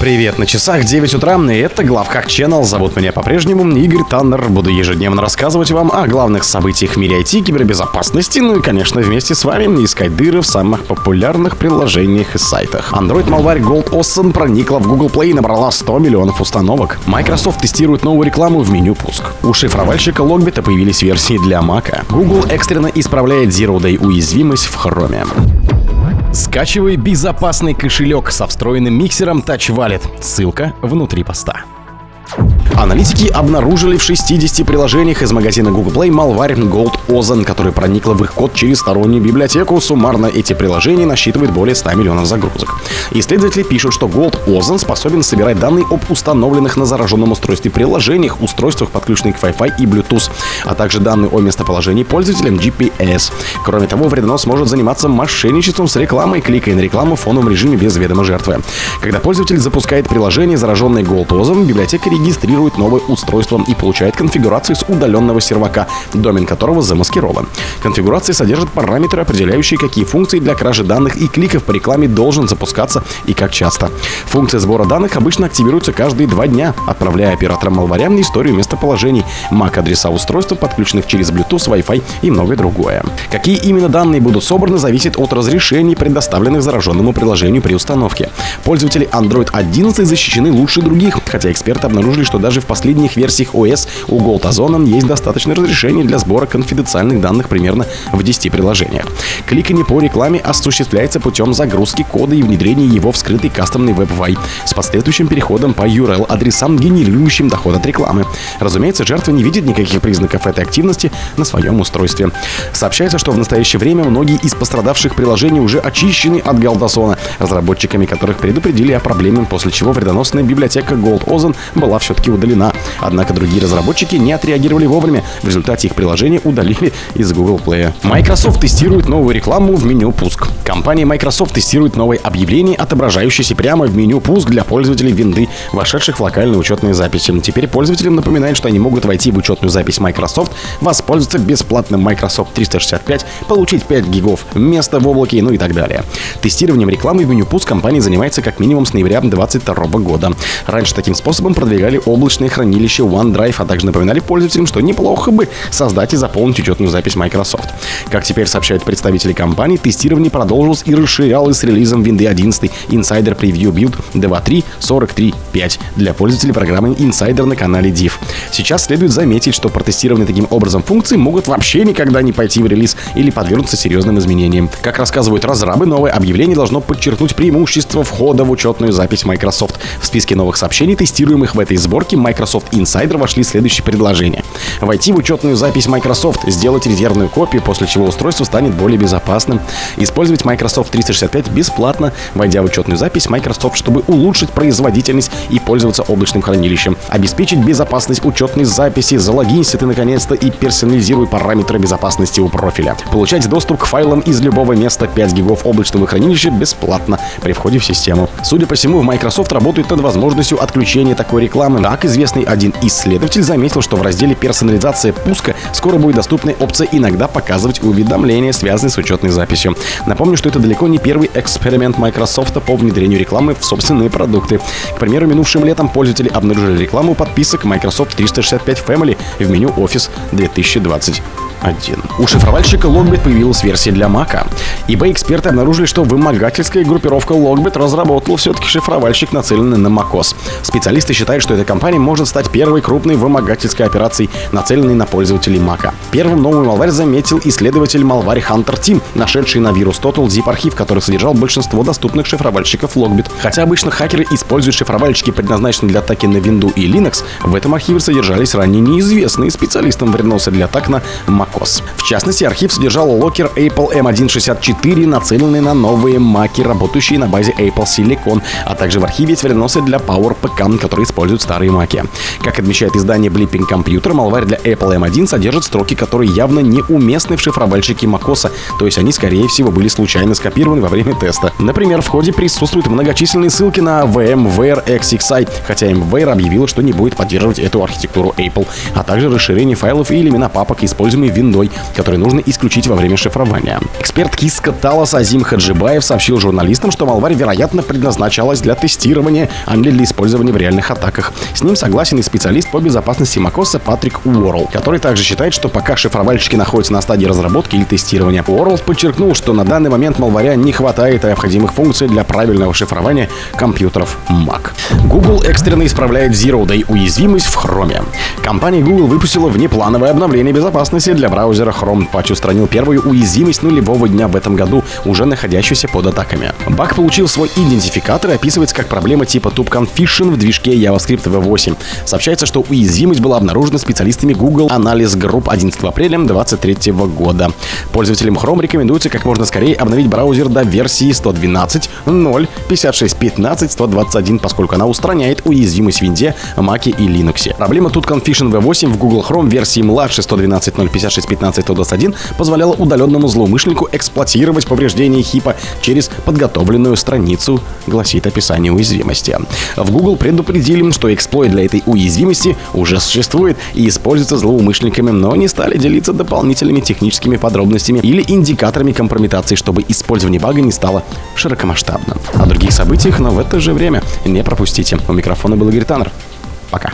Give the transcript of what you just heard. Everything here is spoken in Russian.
Привет, на часах 9 утра, и это Главхак Channel. Зовут меня по-прежнему Игорь Таннер. Буду ежедневно рассказывать вам о главных событиях в мире IT, кибербезопасности, ну и, конечно, вместе с вами искать дыры в самых популярных приложениях и сайтах. Android Malware Gold Ocean проникла в Google Play и набрала 100 миллионов установок. Microsoft тестирует новую рекламу в меню пуск. У шифровальщика Logbit появились версии для Mac. Google экстренно исправляет Zero Day уязвимость в Chrome. Скачивай безопасный кошелек со встроенным миксером Touch Wallet. Ссылка внутри поста. Аналитики обнаружили в 60 приложениях из магазина Google Play Malware Gold Ozone, который проникла в их код через стороннюю библиотеку. Суммарно эти приложения насчитывают более 100 миллионов загрузок. Исследователи пишут, что Gold Ozone способен собирать данные об установленных на зараженном устройстве приложениях, устройствах, подключенных к Wi-Fi и Bluetooth, а также данные о местоположении пользователя GPS. Кроме того, вредонос может заниматься мошенничеством с рекламой, кликая на рекламу в фоновом режиме без ведома жертвы. Когда пользователь запускает приложение, зараженное Ozone, библиотека регистрирует новое устройство и получает конфигурацию с удаленного сервака, домен которого замаскирован. Конфигурация содержит параметры, определяющие, какие функции для кражи данных и кликов по рекламе должен запускаться и как часто. Функция сбора данных обычно активируется каждые два дня, отправляя операторам малварям историю местоположений, MAC-адреса устройств, подключенных через Bluetooth, Wi-Fi и многое другое. Какие именно данные будут собраны, зависит от разрешений, предоставленных зараженному приложению при установке. Пользователи Android 11 защищены лучше других, хотя эксперты обнаружили, что даже в последних версиях OS у Gold Ozone есть достаточно разрешений для сбора конфиденциальных данных примерно в 10 приложениях. Кликание по рекламе осуществляется путем загрузки кода и внедрения его в скрытый кастомный WebVI с последующим переходом по URL-адресам, генерирующим доход от рекламы. Разумеется, жертва не видит никаких признаков этой активности на своем устройстве. Сообщается, что в настоящее время многие из пострадавших приложений уже очищены от Галдасона, разработчиками которых предупредили о проблеме, после чего вредоносная библиотека Gold Ozone была все-таки удалена. Однако другие разработчики не отреагировали вовремя. В результате их приложение удалили из Google Play. Microsoft тестирует новую рекламу в меню «Пуск». Компания Microsoft тестирует новое объявление, отображающееся прямо в меню «Пуск» для пользователей винды, вошедших в локальные учетные записи. Теперь пользователям напоминает, что они могут войти в учетную запись Microsoft, воспользоваться бесплатным Microsoft 365, получить 5 гигов места в облаке, ну и так далее. Тестированием рекламы в меню «Пуск» компания занимается как минимум с ноября 2022 года. Раньше таким способом продвигали облачные хранилища OneDrive, а также напоминали пользователям, что неплохо бы создать и заполнить учетную запись Microsoft. Как теперь сообщают представители компании, тестирование продолжилось и расширялось с релизом Windows 11 Insider Preview Build 2.3.43.5 для пользователей программы Insider на канале Div. Сейчас следует заметить, что протестированные таким образом функции могут вообще никогда не пойти в релиз или подвергнуться серьезным изменениям. Как рассказывают разрабы, новое объявление должно подчеркнуть преимущество входа в учетную запись Microsoft. В списке новых сообщений, тестируемых в этой сборке, Microsoft Insider вошли следующие предложения. Войти в учетную запись Microsoft, сделать резервную копию, после чего устройство станет более безопасным. Использовать Microsoft 365 бесплатно, войдя в учетную запись Microsoft, чтобы улучшить производительность и пользоваться облачным хранилищем. Обеспечить безопасность учетной записи, залогинься ты наконец-то и персонализируй параметры безопасности у профиля. Получать доступ к файлам из любого места 5 гигов облачного хранилища бесплатно при входе в систему. Судя по всему, в Microsoft работает над возможностью отключения такой рекламы. Так, известный один исследователь заметил, что в разделе «Персонализация пуска» скоро будет доступна опция иногда показывать уведомления, связанные с учетной записью. Напомню, что это далеко не первый эксперимент Microsoft по внедрению рекламы в собственные продукты. К примеру, минувшим летом пользователи обнаружили рекламу подписок Microsoft 365 Family в меню Office 2020. 1. У шифровальщика Logbit появилась версия для Mac. Ибо эксперты обнаружили, что вымогательская группировка Logbit разработала все-таки шифровальщик, нацеленный на macOS. Специалисты считают, что эта компания может стать первой крупной вымогательской операцией, нацеленной на пользователей Mac. Первым новый малварь заметил исследователь Malware Hunter Team, нашедший на вирус Total zip-архив, который содержал большинство доступных шифровальщиков Logbit. Хотя обычно хакеры используют шифровальщики, предназначенные для атаки на Windows и Linux, в этом архиве содержались ранее неизвестные специалистам вредоносы для атак на Mac macOS. В частности, архив содержал локер Apple M164, нацеленный на новые маки, работающие на базе Apple Silicon, а также в архиве есть вредоносы для PowerPC, которые используют старые маки. Как отмечает издание Blipping Computer, малварь для Apple M1 содержит строки, которые явно неуместны в шифровальщике macOS, то есть они, скорее всего, были случайно скопированы во время теста. Например, в ходе присутствуют многочисленные ссылки на VMware XXI, хотя VMware объявила, что не будет поддерживать эту архитектуру Apple, а также расширение файлов и имена папок, используемые в виндой, который нужно исключить во время шифрования. Эксперт Киска Талас Азим Хаджибаев сообщил журналистам, что малварь, вероятно, предназначалась для тестирования, а не для использования в реальных атаках. С ним согласен и специалист по безопасности macOS Патрик Уорл, который также считает, что пока шифровальщики находятся на стадии разработки или тестирования, Уорл подчеркнул, что на данный момент малваря не хватает необходимых функций для правильного шифрования компьютеров Mac. Google экстренно исправляет Zero Day уязвимость в Chrome. Компания Google выпустила внеплановое обновление безопасности для браузера Chrome. Патч устранил первую уязвимость нулевого дня в этом году, уже находящуюся под атаками. Баг получил свой идентификатор и описывается как проблема типа TubeConfession в движке JavaScript V8. Сообщается, что уязвимость была обнаружена специалистами Google Analysis Group 11 апреля 2023 года. Пользователям Chrome рекомендуется как можно скорее обновить браузер до версии 112.0.56.15.121, поскольку она устраняет уязвимость в винде, Mac и Linux. Проблема тут Confusion V8 в Google Chrome версии младше 112.0.56.15.121 позволяла удаленному злоумышленнику эксплуатировать повреждения хипа через подготовленную страницу, гласит описание уязвимости. В Google предупредили, что эксплойт для этой уязвимости уже существует и используется злоумышленниками, но не стали делиться дополнительными техническими подробностями или индикаторами компрометации, чтобы использование бага не стало широкомасштабным. О других событиях, но в это же время не пропустите. У микрофона был Игорь Таннер. Пока.